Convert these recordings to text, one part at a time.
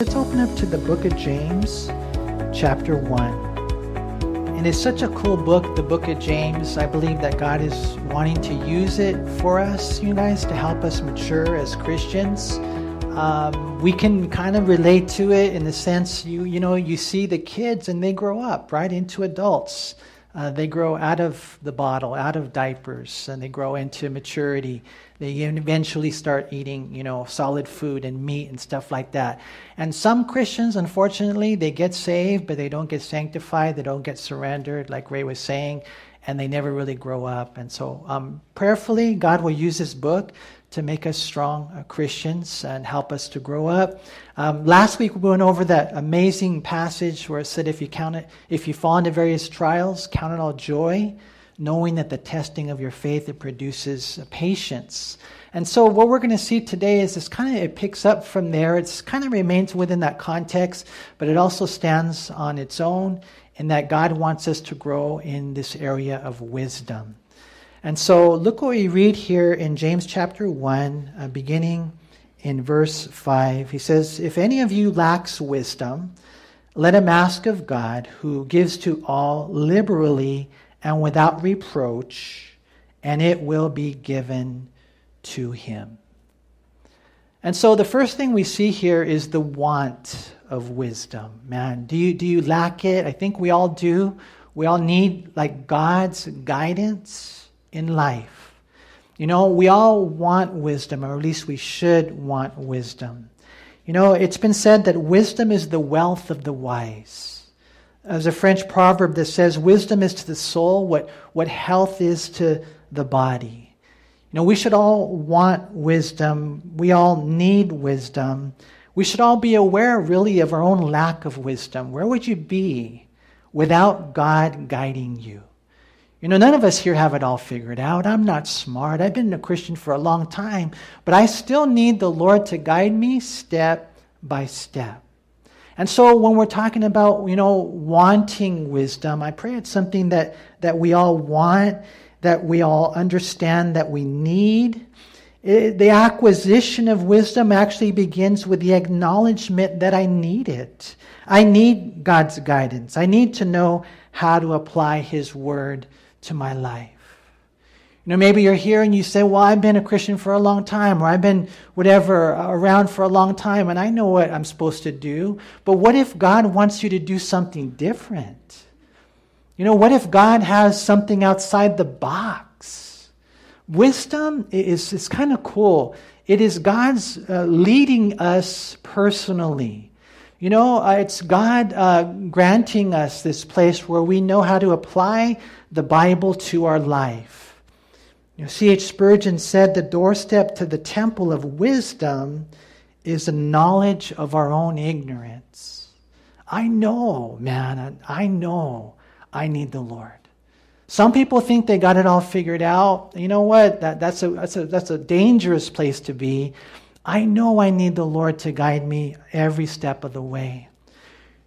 Let's open up to the book of James, chapter 1. And it's such a cool book, the book of James. I believe that God is wanting to use it for us, you guys, to help us mature as Christians. Um, we can kind of relate to it in the sense you you know you see the kids and they grow up right into adults. Uh, they grow out of the bottle, out of diapers, and they grow into maturity. They eventually start eating, you know, solid food and meat and stuff like that. And some Christians, unfortunately, they get saved, but they don't get sanctified. They don't get surrendered, like Ray was saying, and they never really grow up. And so, um, prayerfully, God will use this book to make us strong uh, Christians and help us to grow up. Um, last week we went over that amazing passage where it said, "If you count it, if you fall into various trials, count it all joy, knowing that the testing of your faith it produces patience." And so what we're going to see today is this kind of it picks up from there. It's kind of remains within that context, but it also stands on its own in that God wants us to grow in this area of wisdom. And so look what we read here in James chapter 1, uh, beginning in verse 5. He says, If any of you lacks wisdom, let him ask of God, who gives to all liberally and without reproach, and it will be given to him. And so the first thing we see here is the want of wisdom. Man, do you, do you lack it? I think we all do. We all need like God's guidance in life. You know, we all want wisdom, or at least we should want wisdom. You know, it's been said that wisdom is the wealth of the wise. There's a French proverb that says, Wisdom is to the soul what, what health is to the body. You know, we should all want wisdom. We all need wisdom. We should all be aware, really, of our own lack of wisdom. Where would you be without God guiding you? You know, none of us here have it all figured out. I'm not smart. I've been a Christian for a long time, but I still need the Lord to guide me step by step. And so when we're talking about, you know, wanting wisdom, I pray it's something that, that we all want, that we all understand that we need. It, the acquisition of wisdom actually begins with the acknowledgement that I need it. I need God's guidance. I need to know how to apply His word to my life. You know, maybe you're here and you say, Well, I've been a Christian for a long time, or I've been whatever around for a long time, and I know what I'm supposed to do. But what if God wants you to do something different? You know, what if God has something outside the box? Wisdom is, is kind of cool. It is God's uh, leading us personally. You know, uh, it's God uh, granting us this place where we know how to apply the Bible to our life. You know, C.H. Spurgeon said the doorstep to the temple of wisdom is a knowledge of our own ignorance. I know, man, I know I need the Lord. Some people think they got it all figured out. You know what? That, that's, a, that's, a, that's a dangerous place to be. I know I need the Lord to guide me every step of the way.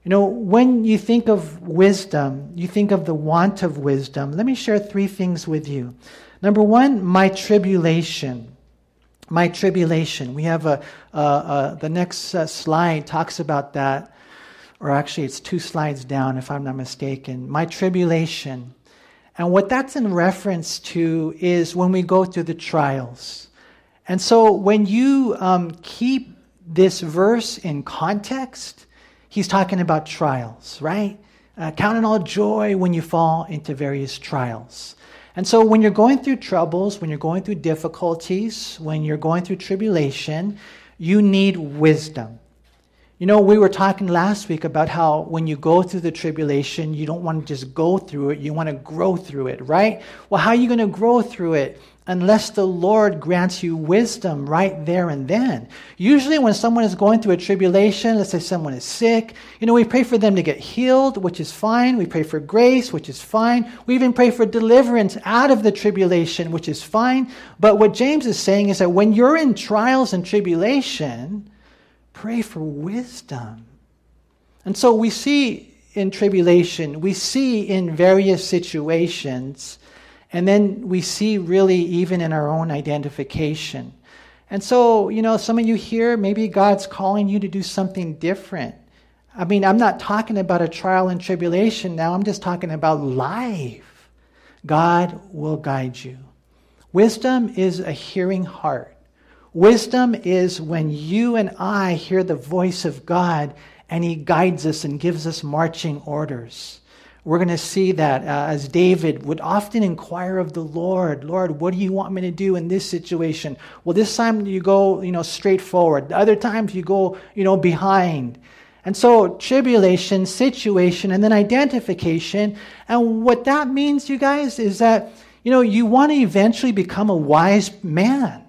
You know, when you think of wisdom, you think of the want of wisdom. Let me share three things with you. Number one, my tribulation. My tribulation. We have a, the next uh, slide talks about that, or actually, it's two slides down, if I'm not mistaken. My tribulation. And what that's in reference to is when we go through the trials. And so when you um, keep this verse in context, he's talking about trials, right? Uh, count it all joy when you fall into various trials. And so, when you're going through troubles, when you're going through difficulties, when you're going through tribulation, you need wisdom. You know, we were talking last week about how when you go through the tribulation, you don't want to just go through it, you want to grow through it, right? Well, how are you going to grow through it? Unless the Lord grants you wisdom right there and then. Usually, when someone is going through a tribulation, let's say someone is sick, you know, we pray for them to get healed, which is fine. We pray for grace, which is fine. We even pray for deliverance out of the tribulation, which is fine. But what James is saying is that when you're in trials and tribulation, pray for wisdom. And so we see in tribulation, we see in various situations and then we see really even in our own identification. And so, you know, some of you here, maybe God's calling you to do something different. I mean, I'm not talking about a trial and tribulation now, I'm just talking about life. God will guide you. Wisdom is a hearing heart. Wisdom is when you and I hear the voice of God and He guides us and gives us marching orders. We're going to see that uh, as David would often inquire of the Lord, Lord, what do you want me to do in this situation? Well, this time you go, you know, straight forward. The other times you go, you know, behind. And so tribulation, situation, and then identification. And what that means, you guys, is that, you know, you want to eventually become a wise man.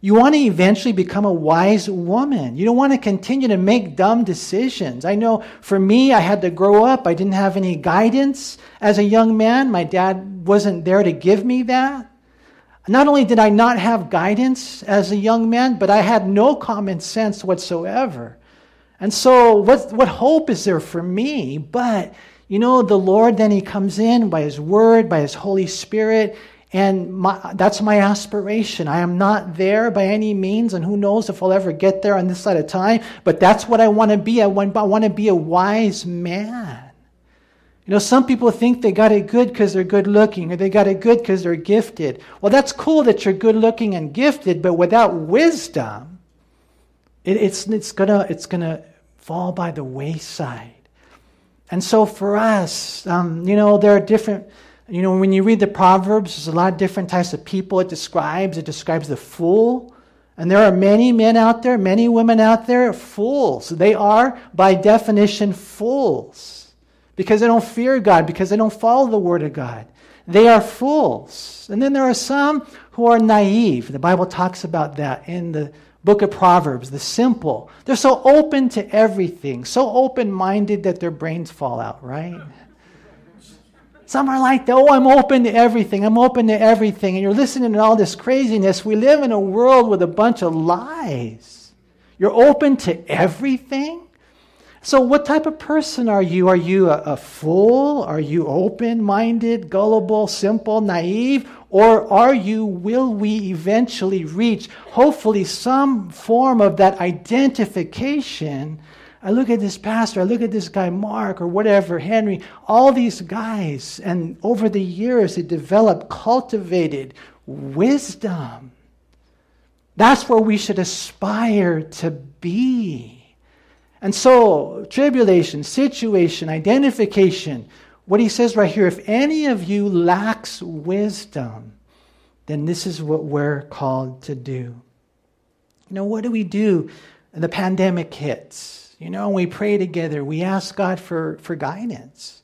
You want to eventually become a wise woman. You don't want to continue to make dumb decisions. I know for me, I had to grow up. I didn't have any guidance as a young man. My dad wasn't there to give me that. Not only did I not have guidance as a young man, but I had no common sense whatsoever. And so, what, what hope is there for me? But, you know, the Lord then He comes in by His Word, by His Holy Spirit, and my, that's my aspiration. I am not there by any means, and who knows if I'll ever get there on this side of time, but that's what I want to be. I want, I want to be a wise man. You know, some people think they got it good because they're good looking, or they got it good because they're gifted. Well, that's cool that you're good looking and gifted, but without wisdom, it, it's, it's going it's gonna fall by the wayside. And so for us, um, you know, there are different you know, when you read the Proverbs, there's a lot of different types of people it describes. It describes the fool. And there are many men out there, many women out there, fools. They are, by definition, fools. Because they don't fear God, because they don't follow the Word of God. They are fools. And then there are some who are naive. The Bible talks about that in the book of Proverbs, the simple. They're so open to everything, so open minded that their brains fall out, right? Some are like, oh, I'm open to everything. I'm open to everything. And you're listening to all this craziness. We live in a world with a bunch of lies. You're open to everything? So, what type of person are you? Are you a, a fool? Are you open minded, gullible, simple, naive? Or are you, will we eventually reach, hopefully, some form of that identification I look at this pastor, I look at this guy, Mark, or whatever, Henry, all these guys, and over the years, they developed, cultivated wisdom. That's where we should aspire to be. And so, tribulation, situation, identification, what he says right here if any of you lacks wisdom, then this is what we're called to do. You know, what do we do? The pandemic hits you know, we pray together. We ask God for, for guidance.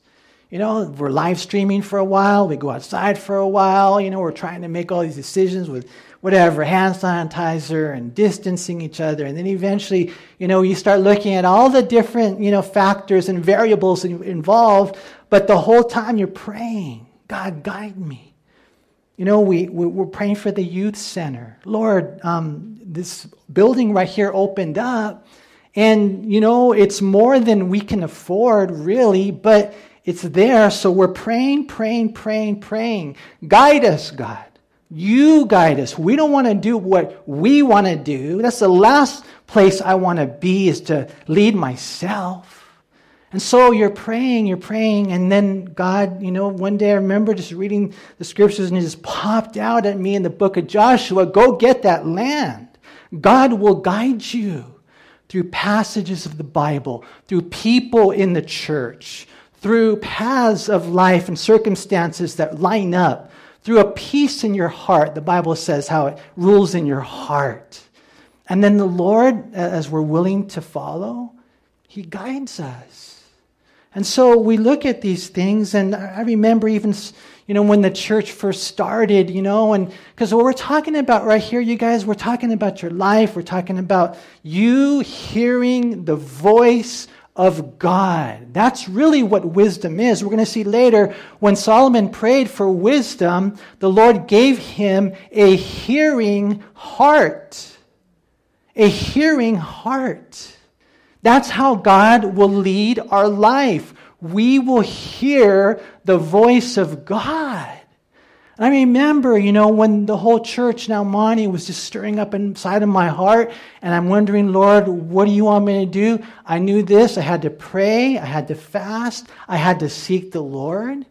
You know, we're live streaming for a while. We go outside for a while. You know, we're trying to make all these decisions with whatever, hand sanitizer and distancing each other. And then eventually, you know, you start looking at all the different, you know, factors and variables involved. But the whole time you're praying, God, guide me. You know, we, we're praying for the youth center. Lord, um, this building right here opened up and, you know, it's more than we can afford, really, but it's there. So we're praying, praying, praying, praying. Guide us, God. You guide us. We don't want to do what we want to do. That's the last place I want to be is to lead myself. And so you're praying, you're praying, and then God, you know, one day I remember just reading the scriptures and it just popped out at me in the book of Joshua go get that land. God will guide you through passages of the Bible, through people in the church, through paths of life and circumstances that line up, through a peace in your heart. The Bible says how it rules in your heart. And then the Lord, as we're willing to follow, He guides us. And so we look at these things, and I remember even you know, when the church first started, you know, and because what we're talking about right here, you guys, we're talking about your life. We're talking about you hearing the voice of God. That's really what wisdom is. We're going to see later when Solomon prayed for wisdom, the Lord gave him a hearing heart. A hearing heart. That's how God will lead our life we will hear the voice of God. And I remember, you know, when the whole church now, Monty, was just stirring up inside of my heart, and I'm wondering, Lord, what do you want me to do? I knew this. I had to pray, I had to fast, I had to seek the Lord.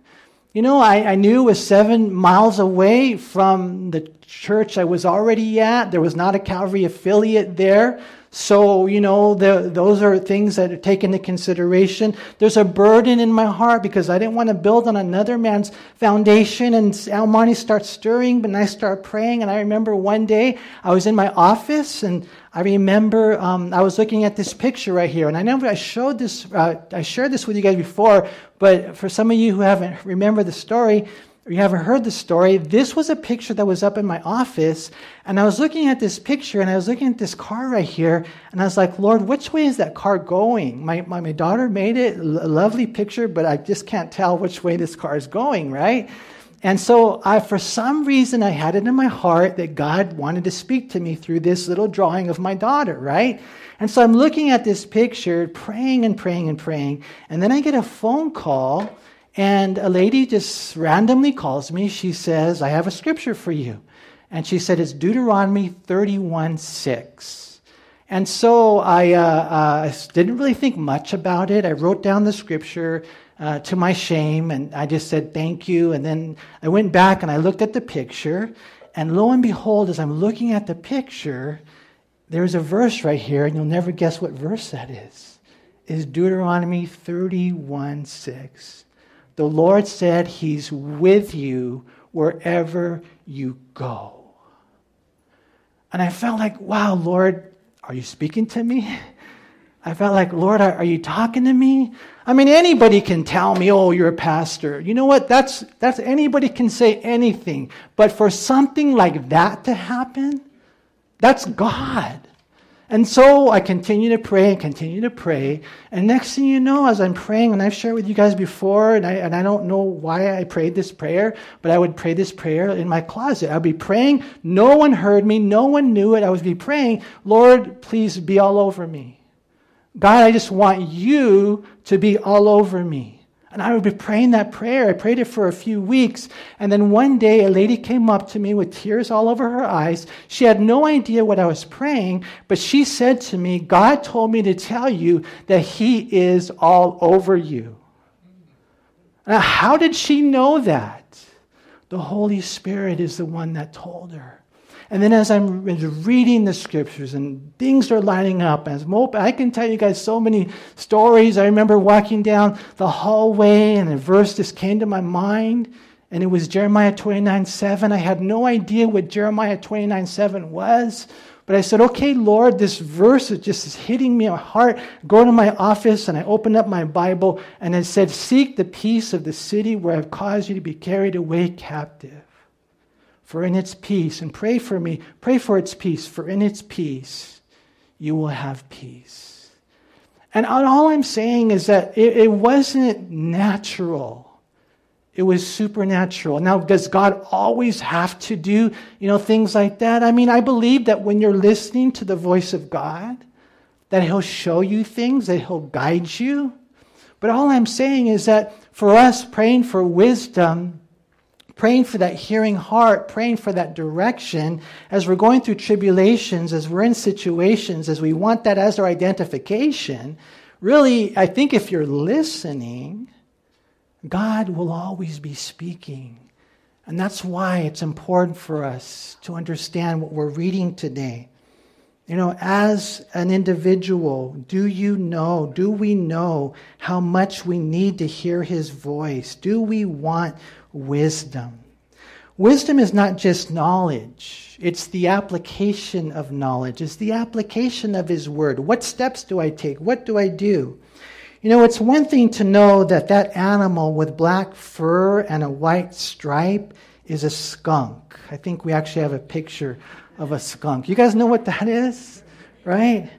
You know, I, I knew it was seven miles away from the church I was already at. There was not a Calvary affiliate there. So, you know, the, those are things that are taken into consideration. There's a burden in my heart because I didn't want to build on another man's foundation. And Almani starts stirring, but I start praying. And I remember one day I was in my office and I remember um, I was looking at this picture right here. And I know I showed this, uh, I shared this with you guys before, but for some of you who haven't remembered the story, or you haven't heard the story, this was a picture that was up in my office. And I was looking at this picture and I was looking at this car right here. And I was like, Lord, which way is that car going? My, my, my daughter made it, a lovely picture, but I just can't tell which way this car is going, right? And so I, for some reason, I had it in my heart that God wanted to speak to me through this little drawing of my daughter, right? And so I'm looking at this picture, praying and praying and praying. And then I get a phone call and a lady just randomly calls me. She says, I have a scripture for you. And she said, It's Deuteronomy 31 6. And so I uh, uh, didn't really think much about it. I wrote down the scripture uh, to my shame and I just said, Thank you. And then I went back and I looked at the picture. And lo and behold, as I'm looking at the picture, there's a verse right here, and you'll never guess what verse that is. Is Deuteronomy 31 6. The Lord said He's with you wherever you go. And I felt like, wow, Lord, are you speaking to me? I felt like, Lord, are you talking to me? I mean, anybody can tell me, oh, you're a pastor. You know what? That's, that's anybody can say anything. But for something like that to happen, that's God. And so I continue to pray and continue to pray. And next thing you know, as I'm praying, and I've shared with you guys before, and I, and I don't know why I prayed this prayer, but I would pray this prayer in my closet. I'd be praying. No one heard me. No one knew it. I would be praying, Lord, please be all over me. God, I just want you to be all over me. And I would be praying that prayer. I prayed it for a few weeks. And then one day, a lady came up to me with tears all over her eyes. She had no idea what I was praying, but she said to me, God told me to tell you that He is all over you. Now, how did she know that? The Holy Spirit is the one that told her. And then as I'm reading the scriptures and things are lining up, as I can tell you guys so many stories. I remember walking down the hallway and a verse just came to my mind, and it was Jeremiah 29 7. I had no idea what Jeremiah 29 7 was. But I said, okay, Lord, this verse is just hitting me in my heart. Go to my office and I opened up my Bible and it said, Seek the peace of the city where I've caused you to be carried away captive for in its peace, and pray for me, pray for its peace, for in its peace you will have peace. And all I'm saying is that it, it wasn't natural. It was supernatural. Now, does God always have to do, you know, things like that? I mean, I believe that when you're listening to the voice of God, that He'll show you things, that He'll guide you. But all I'm saying is that for us praying for wisdom, praying for that hearing heart, praying for that direction as we're going through tribulations, as we're in situations, as we want that as our identification. Really, I think if you're listening, God will always be speaking. And that's why it's important for us to understand what we're reading today. You know, as an individual, do you know, do we know how much we need to hear his voice? Do we want wisdom. Wisdom is not just knowledge, it's the application of knowledge, it's the application of His Word. What steps do I take? What do I do? You know, it's one thing to know that that animal with black fur and a white stripe is a skunk. I think we actually have a picture of a skunk. You guys know what that is, right?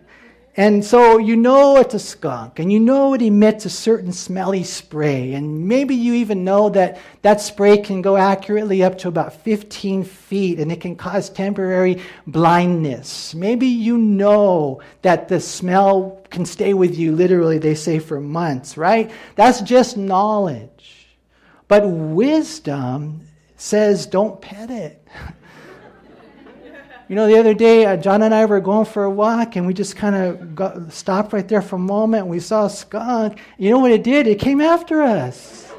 And so you know it's a skunk, and you know it emits a certain smelly spray, and maybe you even know that that spray can go accurately up to about 15 feet, and it can cause temporary blindness. Maybe you know that the smell can stay with you, literally, they say, for months, right? That's just knowledge. But wisdom says don't pet it. You know, the other day, uh, John and I were going for a walk, and we just kind of stopped right there for a moment, and we saw a skunk. You know what it did? It came after us.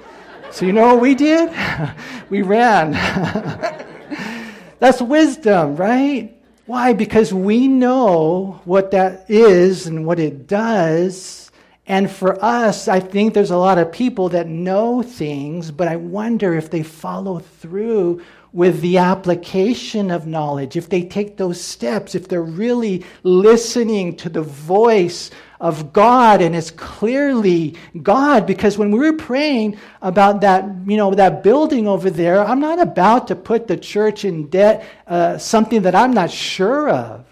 So, you know what we did? we ran. That's wisdom, right? Why? Because we know what that is and what it does. And for us, I think there's a lot of people that know things, but I wonder if they follow through with the application of knowledge, if they take those steps, if they're really listening to the voice of God and it's clearly God because when we were praying about that, you know, that building over there, I'm not about to put the church in debt, uh, something that I'm not sure of.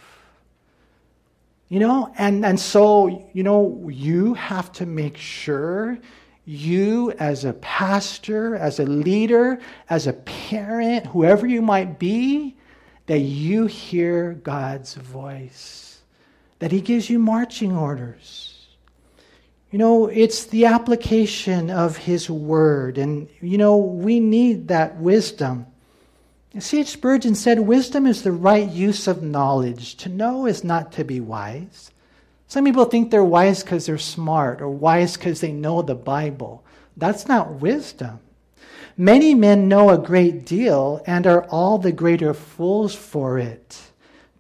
You know, and, and so, you know, you have to make sure you, as a pastor, as a leader, as a parent, whoever you might be, that you hear God's voice, that He gives you marching orders. You know, it's the application of His Word, and, you know, we need that wisdom. C.H. Spurgeon said, Wisdom is the right use of knowledge. To know is not to be wise. Some people think they're wise because they're smart or wise because they know the Bible. That's not wisdom. Many men know a great deal and are all the greater fools for it.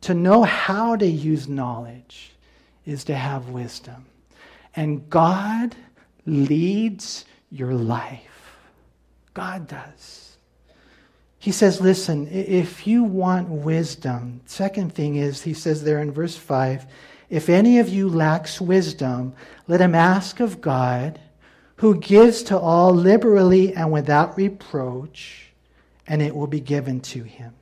To know how to use knowledge is to have wisdom. And God leads your life. God does. He says, listen, if you want wisdom, second thing is, he says there in verse 5, if any of you lacks wisdom, let him ask of God, who gives to all liberally and without reproach, and it will be given to him.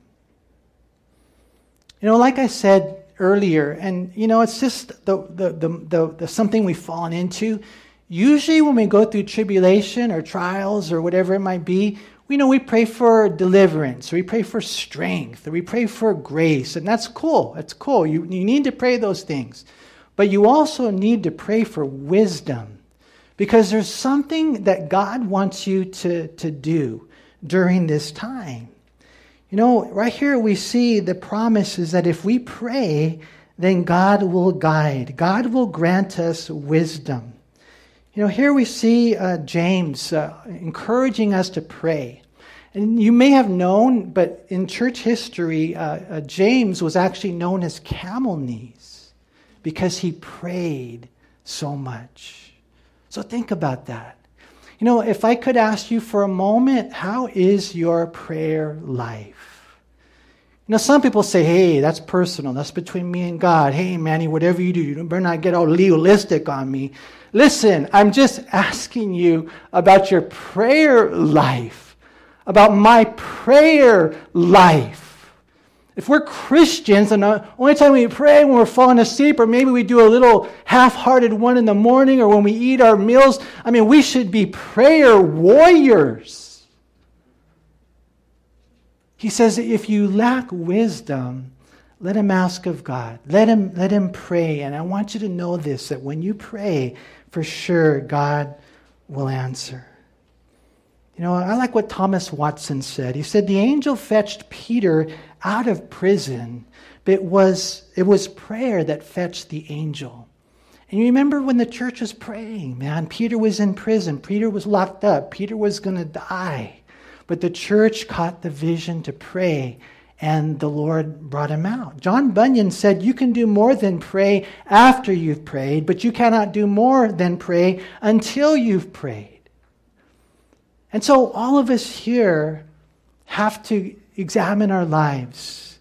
You know, like I said earlier, and you know, it's just the, the, the, the, the something we've fallen into. Usually, when we go through tribulation or trials or whatever it might be, we know we pray for deliverance, or we pray for strength, or we pray for grace, and that's cool. That's cool. You, you need to pray those things. But you also need to pray for wisdom because there's something that God wants you to, to do during this time. You know, right here we see the promise is that if we pray, then God will guide, God will grant us wisdom. You know, here we see uh, James uh, encouraging us to pray. And you may have known, but in church history, uh, uh, James was actually known as camel knees because he prayed so much. So think about that. You know, if I could ask you for a moment, how is your prayer life? You know, some people say, hey, that's personal. That's between me and God. Hey, Manny, whatever you do, you better not get all legalistic on me. Listen, I'm just asking you about your prayer life, about my prayer life. If we're Christians and the only time we pray when we're falling asleep, or maybe we do a little half hearted one in the morning, or when we eat our meals, I mean, we should be prayer warriors. He says, if you lack wisdom, let him ask of God. Let him, let him pray. And I want you to know this that when you pray, for sure God will answer. You know, I like what Thomas Watson said. He said, The angel fetched Peter out of prison, but it was, it was prayer that fetched the angel. And you remember when the church was praying, man, Peter was in prison, Peter was locked up, Peter was going to die. But the church caught the vision to pray and the Lord brought him out. John Bunyan said, You can do more than pray after you've prayed, but you cannot do more than pray until you've prayed. And so, all of us here have to examine our lives.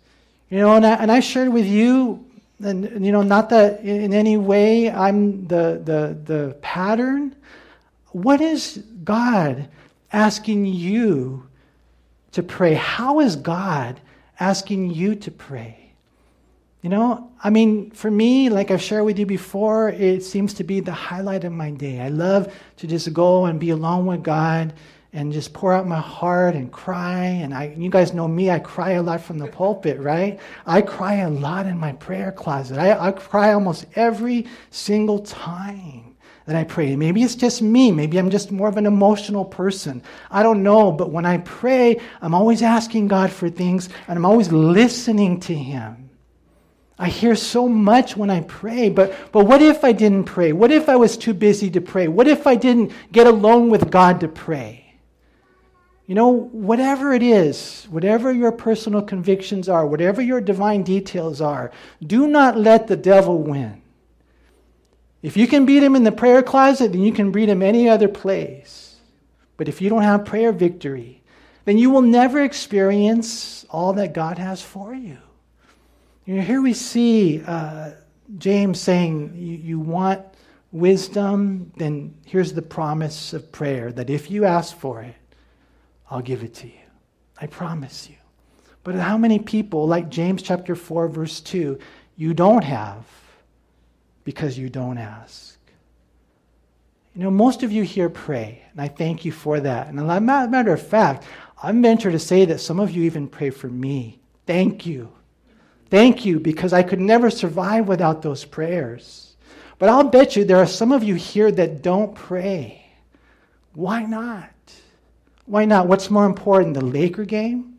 You know, and I, and I shared with you, and you know, not that in any way I'm the, the, the pattern. What is God asking you to pray? How is God asking you to pray. You know, I mean, for me, like I've shared with you before, it seems to be the highlight of my day. I love to just go and be alone with God and just pour out my heart and cry. And I, you guys know me, I cry a lot from the pulpit, right? I cry a lot in my prayer closet. I, I cry almost every single time that I pray. Maybe it's just me. Maybe I'm just more of an emotional person. I don't know. But when I pray, I'm always asking God for things and I'm always listening to Him. I hear so much when I pray, but, but what if I didn't pray? What if I was too busy to pray? What if I didn't get alone with God to pray? You know, whatever it is, whatever your personal convictions are, whatever your divine details are, do not let the devil win. If you can beat him in the prayer closet, then you can beat him any other place. But if you don't have prayer victory, then you will never experience all that God has for you. You know, here we see uh, James saying, you, you want wisdom, then here's the promise of prayer that if you ask for it, I'll give it to you. I promise you. But how many people, like James chapter 4, verse 2, you don't have because you don't ask? You know, most of you here pray, and I thank you for that. And as a matter of fact, I venture to say that some of you even pray for me. Thank you. Thank you, because I could never survive without those prayers. But I'll bet you there are some of you here that don't pray. Why not? Why not? What's more important, the Laker game?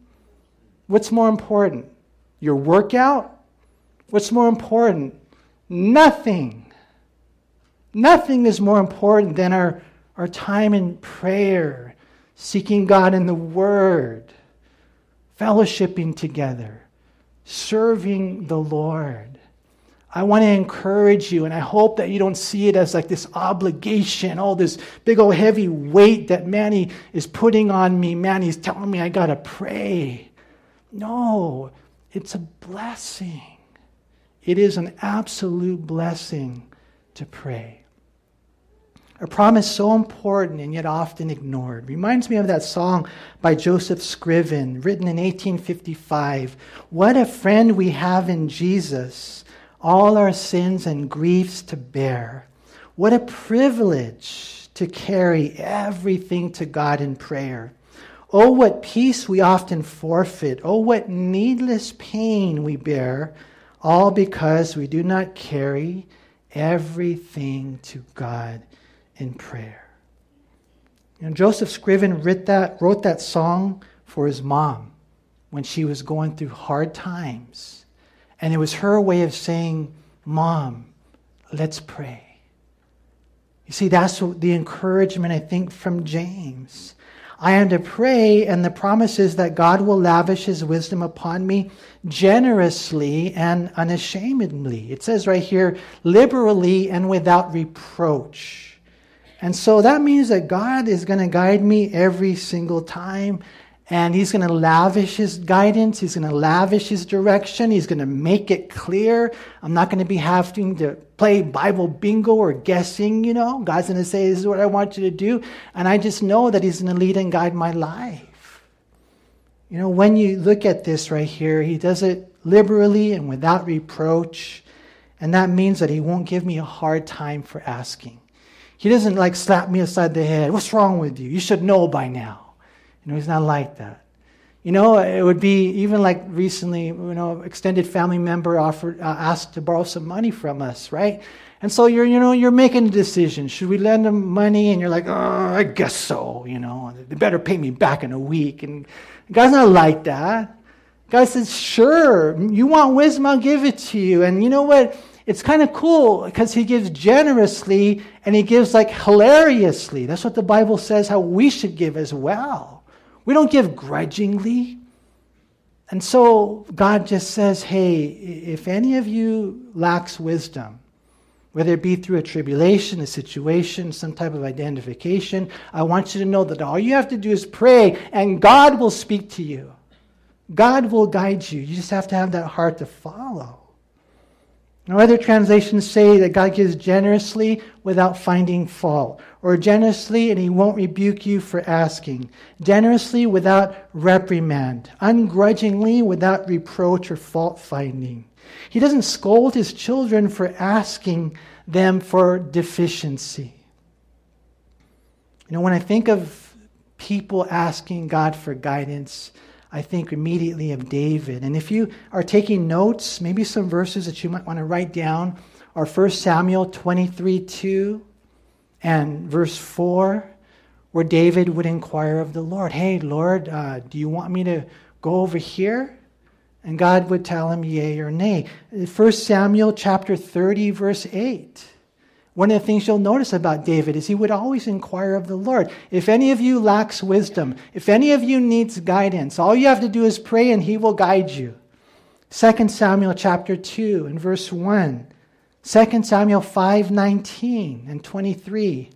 What's more important, your workout? What's more important? Nothing. Nothing is more important than our, our time in prayer, seeking God in the Word, fellowshipping together, serving the Lord. I want to encourage you, and I hope that you don't see it as like this obligation, all this big old heavy weight that Manny is putting on me. Manny's telling me I got to pray. No, it's a blessing. It is an absolute blessing to pray. A promise so important and yet often ignored. Reminds me of that song by Joseph Scriven, written in 1855. What a friend we have in Jesus all our sins and griefs to bear. What a privilege to carry everything to God in prayer. Oh, what peace we often forfeit. Oh, what needless pain we bear, all because we do not carry everything to God in prayer. And Joseph Scriven that, wrote that song for his mom when she was going through hard times. And it was her way of saying, Mom, let's pray. You see, that's the encouragement, I think, from James. I am to pray, and the promise is that God will lavish his wisdom upon me generously and unashamedly. It says right here, liberally and without reproach. And so that means that God is going to guide me every single time and he's going to lavish his guidance. He's going to lavish his direction. He's going to make it clear. I'm not going to be having to play Bible bingo or guessing, you know. God's going to say, This is what I want you to do. And I just know that he's going to lead and guide my life. You know, when you look at this right here, he does it liberally and without reproach. And that means that he won't give me a hard time for asking. He doesn't like slap me aside the head. What's wrong with you? You should know by now. You know, he's not like that. You know, it would be even like recently, you know, extended family member offered, uh, asked to borrow some money from us, right? And so you're, you know, you're making a decision. Should we lend them money? And you're like, oh, I guess so. You know, they better pay me back in a week. And God's not like that. God says, sure, you want wisdom, I'll give it to you. And you know what? It's kind of cool because he gives generously and he gives like hilariously. That's what the Bible says how we should give as well. We don't give grudgingly. And so God just says, hey, if any of you lacks wisdom, whether it be through a tribulation, a situation, some type of identification, I want you to know that all you have to do is pray and God will speak to you. God will guide you. You just have to have that heart to follow. Now, other translations say that God gives generously without finding fault, or generously and he won't rebuke you for asking, generously without reprimand, ungrudgingly without reproach or fault finding. He doesn't scold his children for asking them for deficiency. You know, when I think of people asking God for guidance, I think immediately of David. And if you are taking notes, maybe some verses that you might want to write down are 1 Samuel 23 2. and verse 4, where David would inquire of the Lord, Hey, Lord, uh, do you want me to go over here? And God would tell him yea or nay. 1 Samuel chapter 30, verse 8. One of the things you'll notice about David is he would always inquire of the Lord. If any of you lacks wisdom, if any of you needs guidance, all you have to do is pray and he will guide you. 2 Samuel chapter 2 and verse 1. 2 Samuel 5:19 and 23.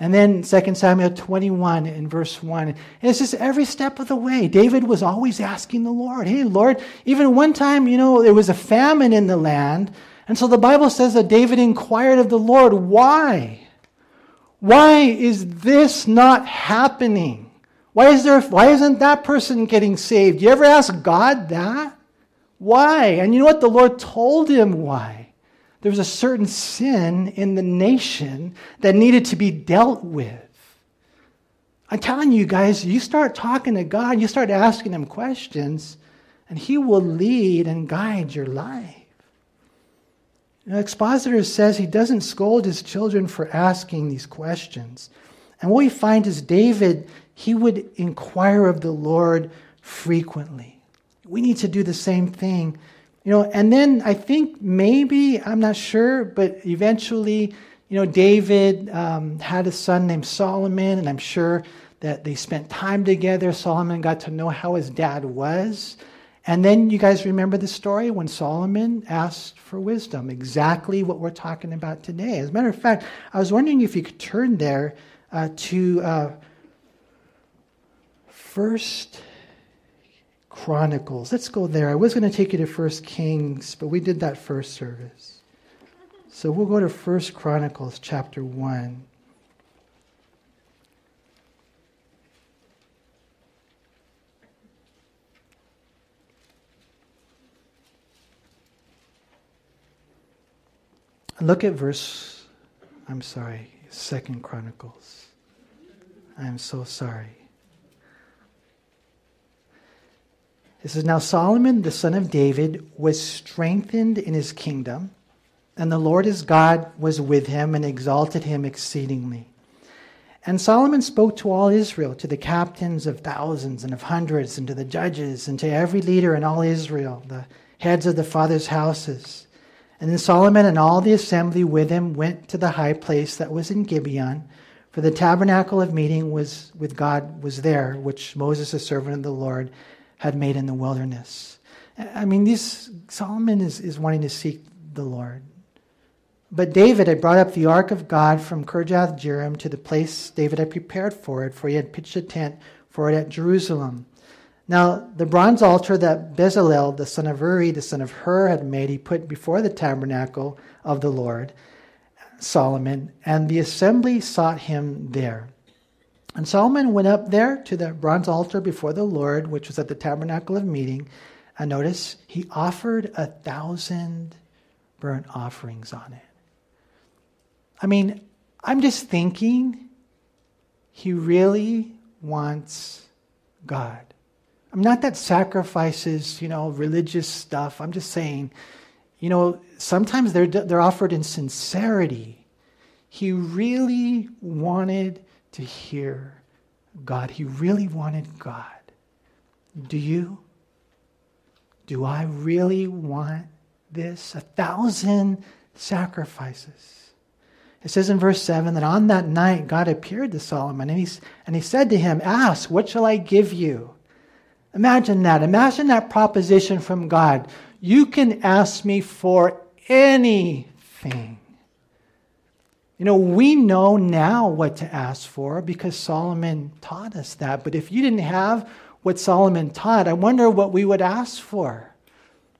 And then 2 Samuel 21 in verse 1. And it's just every step of the way. David was always asking the Lord, Hey, Lord, even one time, you know, there was a famine in the land. And so the Bible says that David inquired of the Lord, Why? Why is this not happening? Why, is there, why isn't that person getting saved? You ever ask God that? Why? And you know what? The Lord told him why there was a certain sin in the nation that needed to be dealt with. I'm telling you guys, you start talking to God, you start asking Him questions, and He will lead and guide your life. Know, Expositor says he doesn't scold his children for asking these questions. And what we find is David, he would inquire of the Lord frequently. We need to do the same thing you know, and then I think maybe, I'm not sure, but eventually, you know, David um, had a son named Solomon, and I'm sure that they spent time together. Solomon got to know how his dad was. And then you guys remember the story when Solomon asked for wisdom, exactly what we're talking about today. As a matter of fact, I was wondering if you could turn there uh, to uh, First Chronicles. Let's go there. I was going to take you to First Kings, but we did that first service. So we'll go to First Chronicles chapter 1. Look at verse, I'm sorry, Second Chronicles. I'm so sorry. It says, Now Solomon, the son of David, was strengthened in his kingdom, and the Lord his God was with him and exalted him exceedingly. And Solomon spoke to all Israel, to the captains of thousands and of hundreds, and to the judges, and to every leader in all Israel, the heads of the fathers' houses. And then Solomon and all the assembly with him went to the high place that was in Gibeon, for the tabernacle of meeting was with God was there, which Moses, the servant of the Lord, had made in the wilderness. I mean, this Solomon is, is wanting to seek the Lord. But David had brought up the ark of God from Kirjath Jearim to the place David had prepared for it, for he had pitched a tent for it at Jerusalem. Now, the bronze altar that Bezalel, the son of Uri, the son of Hur, had made, he put before the tabernacle of the Lord, Solomon, and the assembly sought him there. And Solomon went up there to the bronze altar before the Lord, which was at the tabernacle of meeting. And notice, he offered a thousand burnt offerings on it. I mean, I'm just thinking he really wants God. I'm not that sacrifices, you know, religious stuff. I'm just saying, you know, sometimes they're, they're offered in sincerity. He really wanted to hear God. He really wanted God. Do you? Do I really want this? A thousand sacrifices. It says in verse 7 that on that night God appeared to Solomon and he, and he said to him, Ask, what shall I give you? Imagine that. Imagine that proposition from God. You can ask me for anything. You know, we know now what to ask for because Solomon taught us that. But if you didn't have what Solomon taught, I wonder what we would ask for.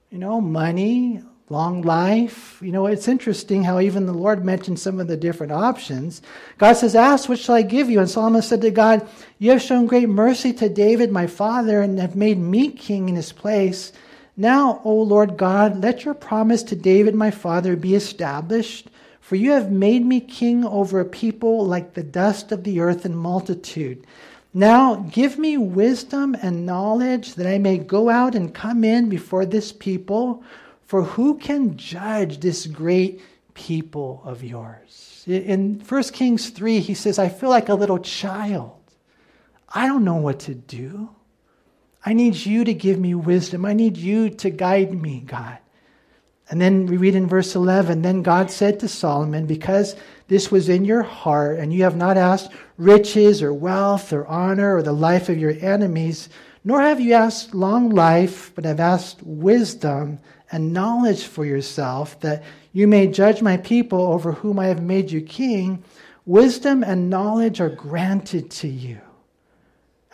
You know, money, long life. You know, it's interesting how even the Lord mentioned some of the different options. God says, Ask, what shall I give you? And Solomon said to God, You have shown great mercy to David, my father, and have made me king in his place. Now, O Lord God, let your promise to David, my father, be established. For you have made me king over a people like the dust of the earth in multitude. Now give me wisdom and knowledge that I may go out and come in before this people. For who can judge this great people of yours? In 1 Kings 3, he says, I feel like a little child. I don't know what to do. I need you to give me wisdom. I need you to guide me, God. And then we read in verse 11 Then God said to Solomon, Because this was in your heart, and you have not asked riches or wealth or honor or the life of your enemies, nor have you asked long life, but have asked wisdom and knowledge for yourself, that you may judge my people over whom I have made you king, wisdom and knowledge are granted to you.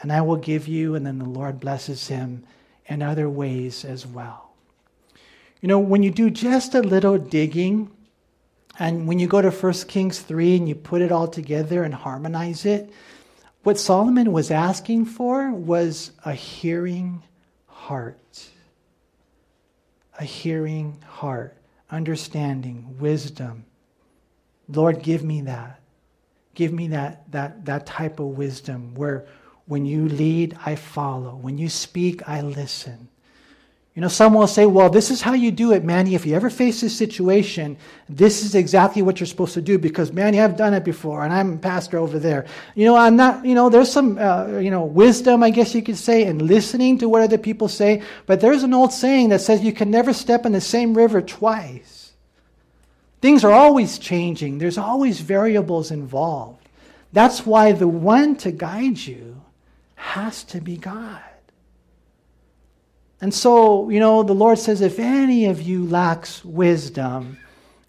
And I will give you, and then the Lord blesses him in other ways as well. You know, when you do just a little digging, and when you go to 1 Kings 3 and you put it all together and harmonize it, what Solomon was asking for was a hearing heart. A hearing heart, understanding, wisdom. Lord, give me that. Give me that, that, that type of wisdom where when you lead, I follow. When you speak, I listen. You know, some will say, well, this is how you do it, Manny. If you ever face this situation, this is exactly what you're supposed to do because, Manny, I've done it before and I'm a pastor over there. You know, I'm not, you know, there's some, uh, you know, wisdom, I guess you could say, in listening to what other people say. But there's an old saying that says you can never step in the same river twice. Things are always changing, there's always variables involved. That's why the one to guide you has to be God. And so, you know, the Lord says, if any of you lacks wisdom,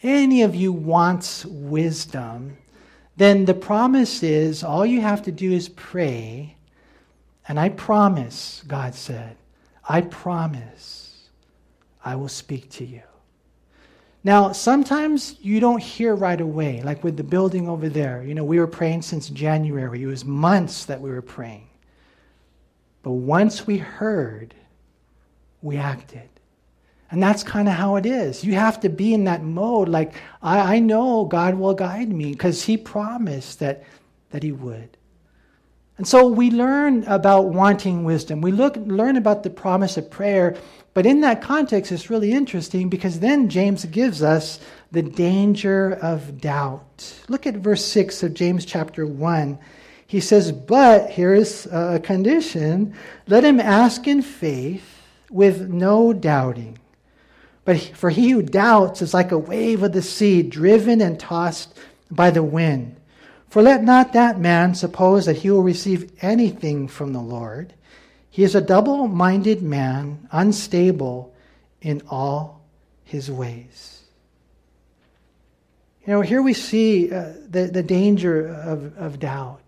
any of you wants wisdom, then the promise is all you have to do is pray. And I promise, God said, I promise I will speak to you. Now, sometimes you don't hear right away, like with the building over there. You know, we were praying since January. It was months that we were praying. But once we heard, we acted. And that's kind of how it is. You have to be in that mode, like, I, I know God will guide me because He promised that, that He would. And so we learn about wanting wisdom. We look, learn about the promise of prayer, but in that context, it's really interesting because then James gives us the danger of doubt. Look at verse 6 of James chapter 1. He says, But here is a condition let him ask in faith with no doubting. But for he who doubts is like a wave of the sea, driven and tossed by the wind. For let not that man suppose that he will receive anything from the Lord. He is a double minded man, unstable in all his ways. You know, here we see uh, the, the danger of, of doubt.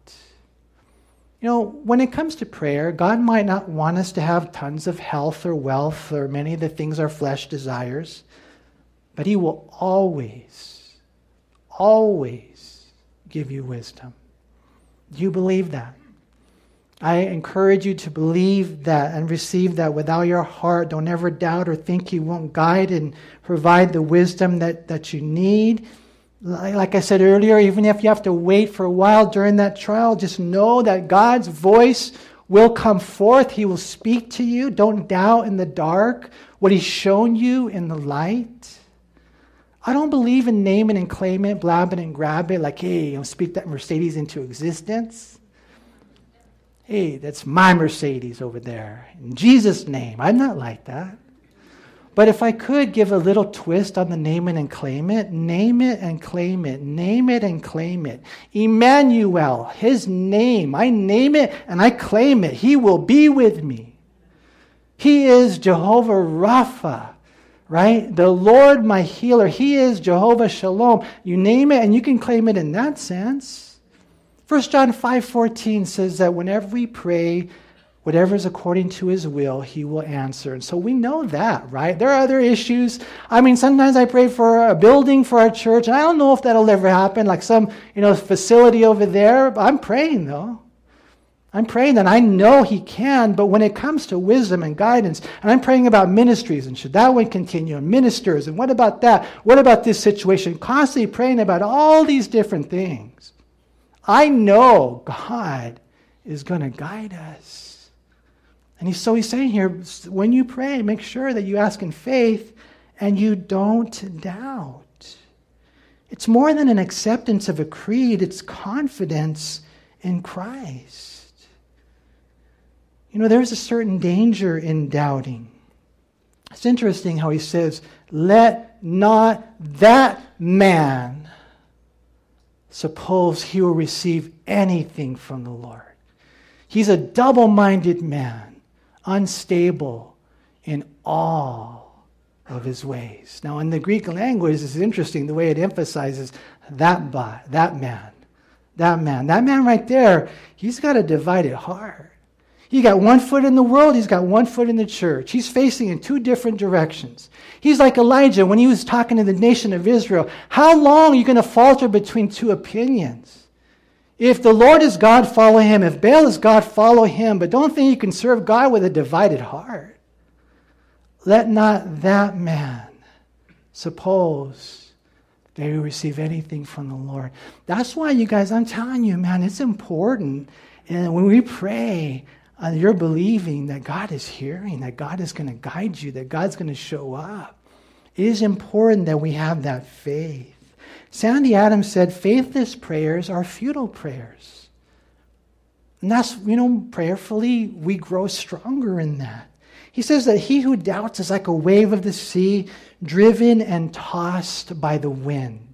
You know, when it comes to prayer, God might not want us to have tons of health or wealth or many of the things our flesh desires, but He will always, always give you wisdom. Do you believe that? I encourage you to believe that and receive that with all your heart. Don't ever doubt or think He won't guide and provide the wisdom that, that you need like I said earlier, even if you have to wait for a while during that trial, just know that God's voice will come forth. He will speak to you. Don't doubt in the dark what He's shown you in the light. I don't believe in naming and claiming, it, blab and grab it, like, hey, I'll speak that Mercedes into existence. Hey, that's my Mercedes over there. In Jesus' name. I'm not like that. But if I could give a little twist on the name it and claim it, name it and claim it, name it and claim it. Emmanuel, his name, I name it and I claim it. He will be with me. He is Jehovah Rapha, right? The Lord my healer. He is Jehovah Shalom. You name it and you can claim it in that sense. 1 John 5:14 says that whenever we pray, whatever is according to his will, he will answer. And so we know that, right? There are other issues. I mean, sometimes I pray for a building for our church, and I don't know if that'll ever happen, like some, you know, facility over there. But I'm praying though. I'm praying that I know he can, but when it comes to wisdom and guidance, and I'm praying about ministries, and should that one continue, and ministers, and what about that? What about this situation? Constantly praying about all these different things. I know God is going to guide us. And he's, so he's saying here when you pray, make sure that you ask in faith and you don't doubt. It's more than an acceptance of a creed, it's confidence in Christ. You know, there's a certain danger in doubting. It's interesting how he says, Let not that man suppose he will receive anything from the Lord. He's a double minded man, unstable in all of his ways. Now, in the Greek language, it's interesting the way it emphasizes that, by, that man. That man. That man right there, he's got a divided heart. He got one foot in the world, he's got one foot in the church. He's facing in two different directions. He's like Elijah when he was talking to the nation of Israel. How long are you going to falter between two opinions? If the Lord is God, follow him. If Baal is God, follow him. But don't think you can serve God with a divided heart. Let not that man suppose they will receive anything from the Lord. That's why, you guys, I'm telling you, man, it's important. And when we pray, uh, you're believing that God is hearing, that God is going to guide you, that God's going to show up. It is important that we have that faith. Sandy Adams said, faithless prayers are futile prayers. And that's, you know, prayerfully, we grow stronger in that. He says that he who doubts is like a wave of the sea, driven and tossed by the wind.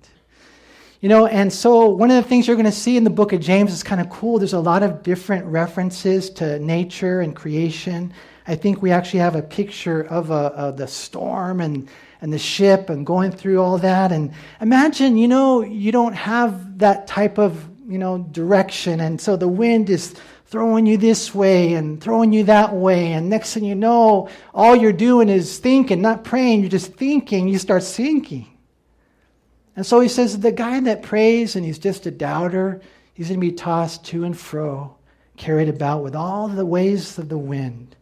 You know, and so one of the things you're going to see in the book of James is kind of cool. There's a lot of different references to nature and creation. I think we actually have a picture of, a, of the storm and, and the ship and going through all that. And imagine, you know, you don't have that type of, you know, direction. And so the wind is throwing you this way and throwing you that way. And next thing you know, all you're doing is thinking, not praying. You're just thinking. You start sinking. And so he says the guy that prays and he's just a doubter, he's going to be tossed to and fro, carried about with all the waves of the wind.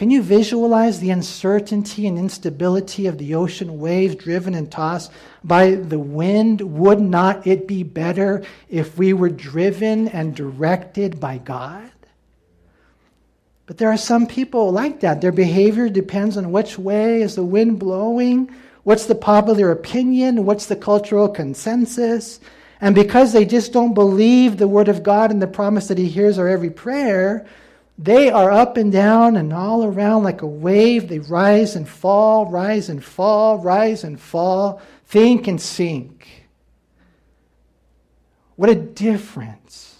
Can you visualize the uncertainty and instability of the ocean waves driven and tossed by the wind? Would not it be better if we were driven and directed by God? But there are some people like that. Their behavior depends on which way is the wind blowing What's the popular opinion? What's the cultural consensus? And because they just don't believe the Word of God and the promise that He hears our every prayer, they are up and down and all around like a wave. They rise and fall, rise and fall, rise and fall, think and sink. What a difference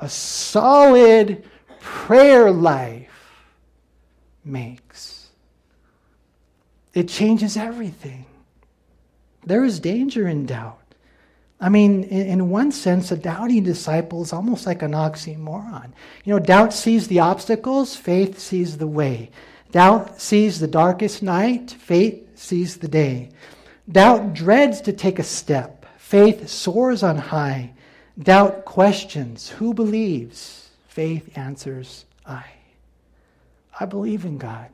a solid prayer life makes. It changes everything. There is danger in doubt. I mean, in, one sense, a doubting disciple is almost like an oxymoron. You know, doubt sees the obstacles, faith sees the way. Doubt sees the darkest night, faith sees the day. Doubt dreads to take a step, faith soars on high. Doubt questions, who believes? Faith answers, I. I believe in God.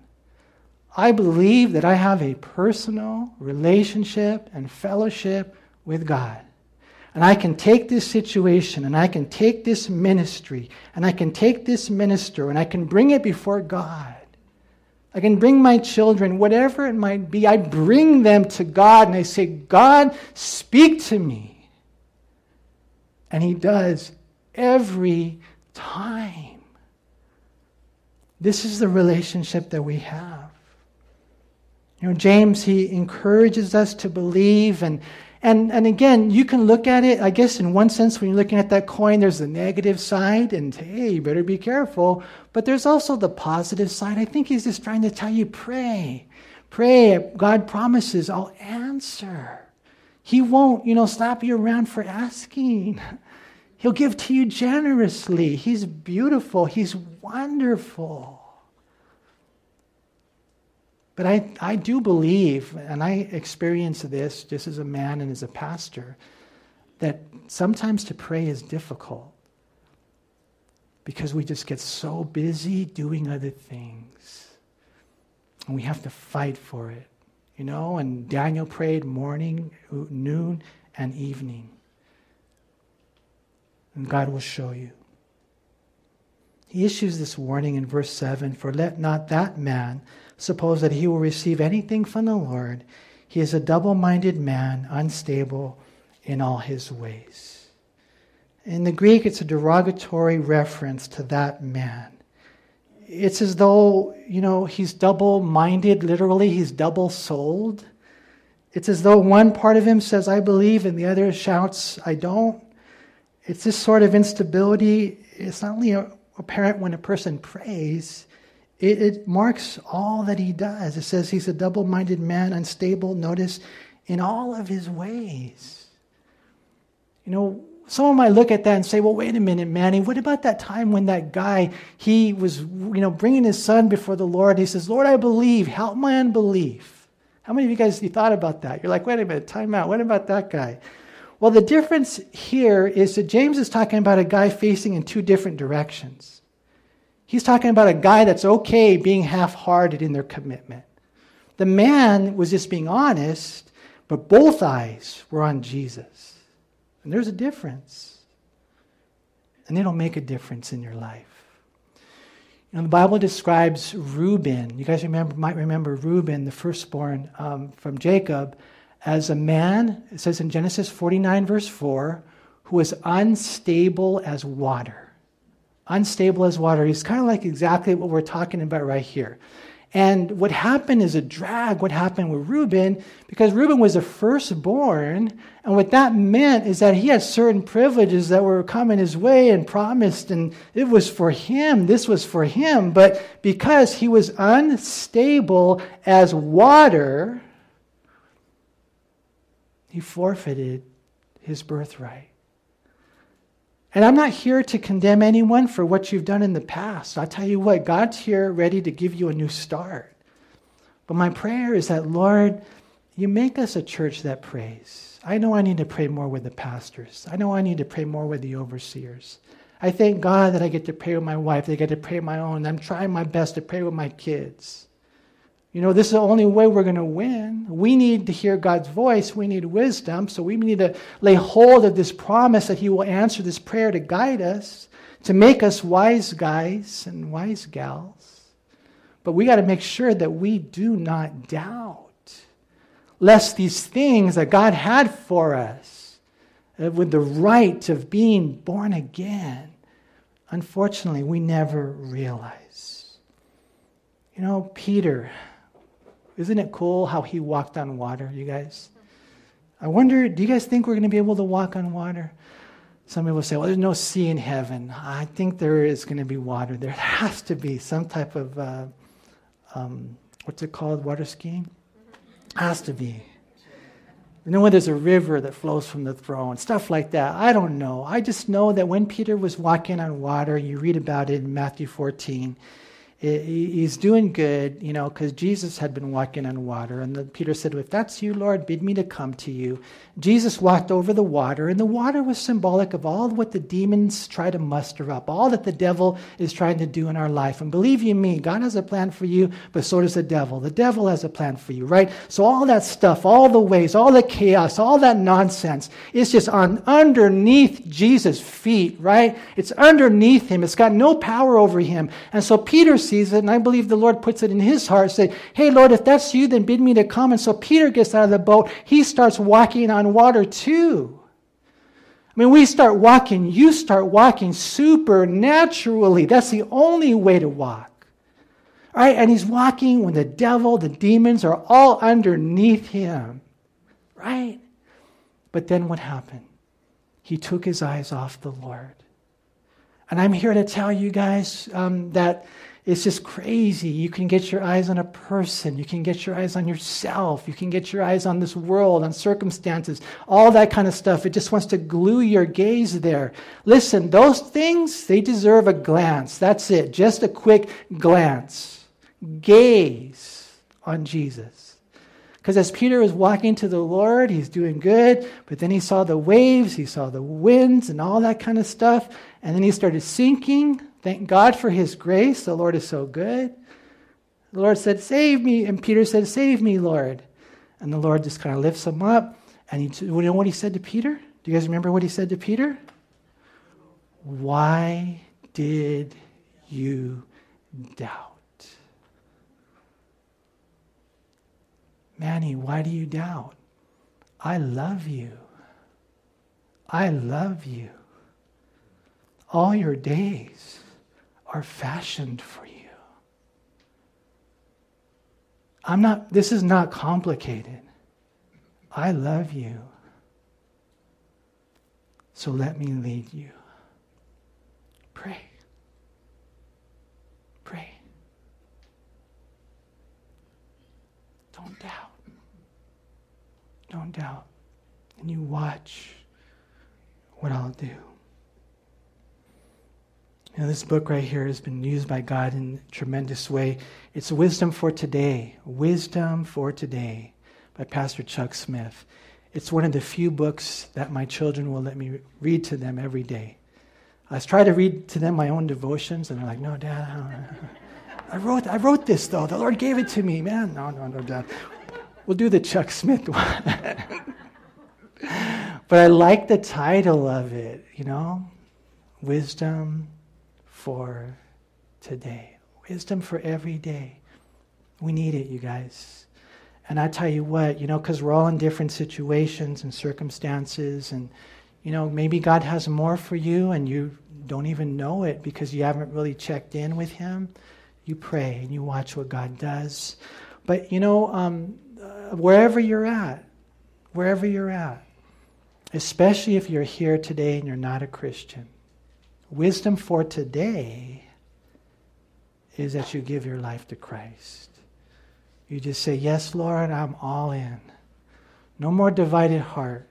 I believe that I have a personal relationship and fellowship with God. And I can take this situation and I can take this ministry and I can take this minister and I can bring it before God. I can bring my children, whatever it might be, I bring them to God and I say, God, speak to me. And He does every time. This is the relationship that we have. You know, James, he encourages us to believe. And, and, and again, you can look at it, I guess, in one sense, when you're looking at that coin, there's the negative side, and hey, you better be careful. But there's also the positive side. I think he's just trying to tell you pray. Pray. God promises, I'll answer. He won't, you know, slap you around for asking. He'll give to you generously. He's beautiful. He's wonderful. But I, I do believe, and I experience this just as a man and as a pastor, that sometimes to pray is difficult because we just get so busy doing other things. And we have to fight for it, you know? And Daniel prayed morning, noon, and evening. And God will show you. He issues this warning in verse 7 For let not that man suppose that he will receive anything from the Lord. He is a double minded man, unstable in all his ways. In the Greek, it's a derogatory reference to that man. It's as though, you know, he's double minded, literally, he's double souled. It's as though one part of him says, I believe, and the other shouts, I don't. It's this sort of instability. It's not only apparent when a person prays, it, it marks all that he does. It says he's a double minded man, unstable, notice, in all of his ways. You know, someone might look at that and say, well, wait a minute, Manny, what about that time when that guy, he was, you know, bringing his son before the Lord? He says, Lord, I believe, help my unbelief. How many of you guys you thought about that? You're like, wait a minute, time out. What about that guy? Well, the difference here is that James is talking about a guy facing in two different directions. He's talking about a guy that's okay being half hearted in their commitment. The man was just being honest, but both eyes were on Jesus. And there's a difference. And it'll make a difference in your life. You know, the Bible describes Reuben. You guys remember, might remember Reuben, the firstborn um, from Jacob, as a man, it says in Genesis 49, verse 4, who was unstable as water. Unstable as water. He's kind of like exactly what we're talking about right here. And what happened is a drag, what happened with Reuben, because Reuben was the firstborn. And what that meant is that he had certain privileges that were coming his way and promised, and it was for him. This was for him. But because he was unstable as water, he forfeited his birthright. And I'm not here to condemn anyone for what you've done in the past. I'll tell you what, God's here ready to give you a new start. But my prayer is that, Lord, you make us a church that prays. I know I need to pray more with the pastors. I know I need to pray more with the overseers. I thank God that I get to pray with my wife, that I get to pray with my own. I'm trying my best to pray with my kids. You know, this is the only way we're going to win. We need to hear God's voice. We need wisdom. So we need to lay hold of this promise that He will answer this prayer to guide us, to make us wise guys and wise gals. But we got to make sure that we do not doubt, lest these things that God had for us, uh, with the right of being born again, unfortunately, we never realize. You know, Peter isn't it cool how he walked on water, you guys? I wonder, do you guys think we're going to be able to walk on water? Some people say, well, there's no sea in heaven. I think there is going to be water there. Has to be some type of, uh, um, what's it called, water skiing? Has to be. You know, when there's a river that flows from the throne, stuff like that. I don't know. I just know that when Peter was walking on water, you read about it in Matthew 14, he's doing good, you know, because Jesus had been walking on water. And the, Peter said, If that's you, Lord, bid me to come to you. Jesus walked over the water, and the water was symbolic of all what the demons try to muster up, all that the devil is trying to do in our life. And believe you me, God has a plan for you, but so does the devil. The devil has a plan for you, right? So all that stuff, all the ways, all the chaos, all that nonsense, it's just on underneath Jesus' feet, right? It's underneath him. It's got no power over him. And so Peter sees it, and I believe the Lord puts it in his heart, say, Hey Lord, if that's you, then bid me to come. And so Peter gets out of the boat. He starts walking on water too. I mean, we start walking, you start walking supernaturally. That's the only way to walk. All right? And he's walking when the devil, the demons are all underneath him. Right? But then what happened? He took his eyes off the Lord. And I'm here to tell you guys um, that it's just crazy. You can get your eyes on a person. You can get your eyes on yourself. You can get your eyes on this world, on circumstances, all that kind of stuff. It just wants to glue your gaze there. Listen, those things, they deserve a glance. That's it. Just a quick glance. Gaze on Jesus. Because as Peter was walking to the Lord, he's doing good, but then he saw the waves, he saw the winds, and all that kind of stuff. And then he started sinking Thank God for his grace. The Lord is so good. The Lord said, Save me. And Peter said, Save me, Lord. And the Lord just kind of lifts him up. And he, you know what he said to Peter? Do you guys remember what he said to Peter? Why did you doubt? Manny, why do you doubt? I love you. I love you. All your days are fashioned for you. I'm not, this is not complicated. I love you. So let me lead you. Pray. Pray. Don't doubt. Don't doubt. And you watch what I'll do. Know, this book right here has been used by God in a tremendous way. It's Wisdom for Today. Wisdom for Today by Pastor Chuck Smith. It's one of the few books that my children will let me read to them every day. I try to read to them my own devotions, and they're like, no, Dad, I, I wrote, I wrote this, though. The Lord gave it to me, man. No, no, no, Dad. We'll do the Chuck Smith one. but I like the title of it, you know? Wisdom for today. Wisdom for every day. We need it, you guys. And I tell you what, you know, because we're all in different situations and circumstances, and, you know, maybe God has more for you and you don't even know it because you haven't really checked in with Him. You pray and you watch what God does. But, you know, um, uh, wherever you're at, wherever you're at, especially if you're here today and you're not a Christian, Wisdom for today is that you give your life to Christ. You just say, Yes, Lord, I'm all in. No more divided heart.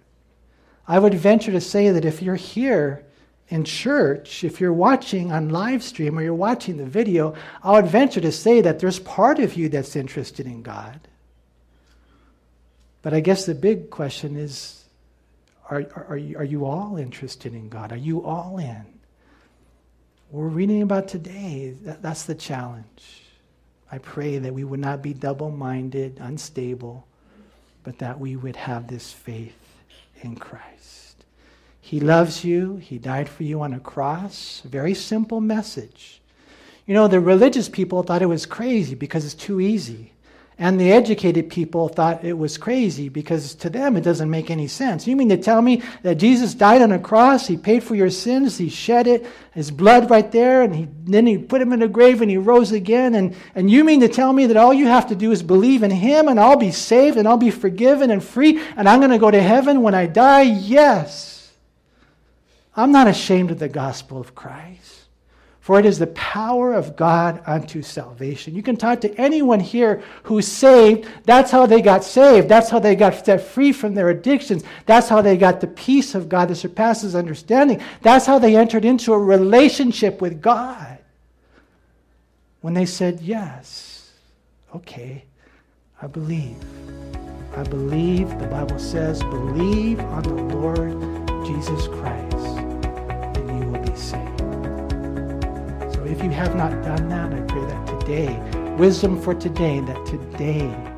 I would venture to say that if you're here in church, if you're watching on live stream or you're watching the video, I would venture to say that there's part of you that's interested in God. But I guess the big question is are, are, are you all interested in God? Are you all in? We're reading about today, that, that's the challenge. I pray that we would not be double minded, unstable, but that we would have this faith in Christ. He loves you, He died for you on a cross. Very simple message. You know, the religious people thought it was crazy because it's too easy. And the educated people thought it was crazy because to them it doesn't make any sense. You mean to tell me that Jesus died on a cross, he paid for your sins, he shed it, his blood right there, and he, then he put him in a grave and he rose again? And, and you mean to tell me that all you have to do is believe in him and I'll be saved and I'll be forgiven and free and I'm going to go to heaven when I die? Yes. I'm not ashamed of the gospel of Christ. For it is the power of God unto salvation. You can talk to anyone here who's saved. That's how they got saved. That's how they got set free from their addictions. That's how they got the peace of God that surpasses understanding. That's how they entered into a relationship with God. When they said, Yes, okay, I believe. I believe, the Bible says, believe on the Lord Jesus Christ, and you will be saved if you have not done that, I pray that today, wisdom for today, that today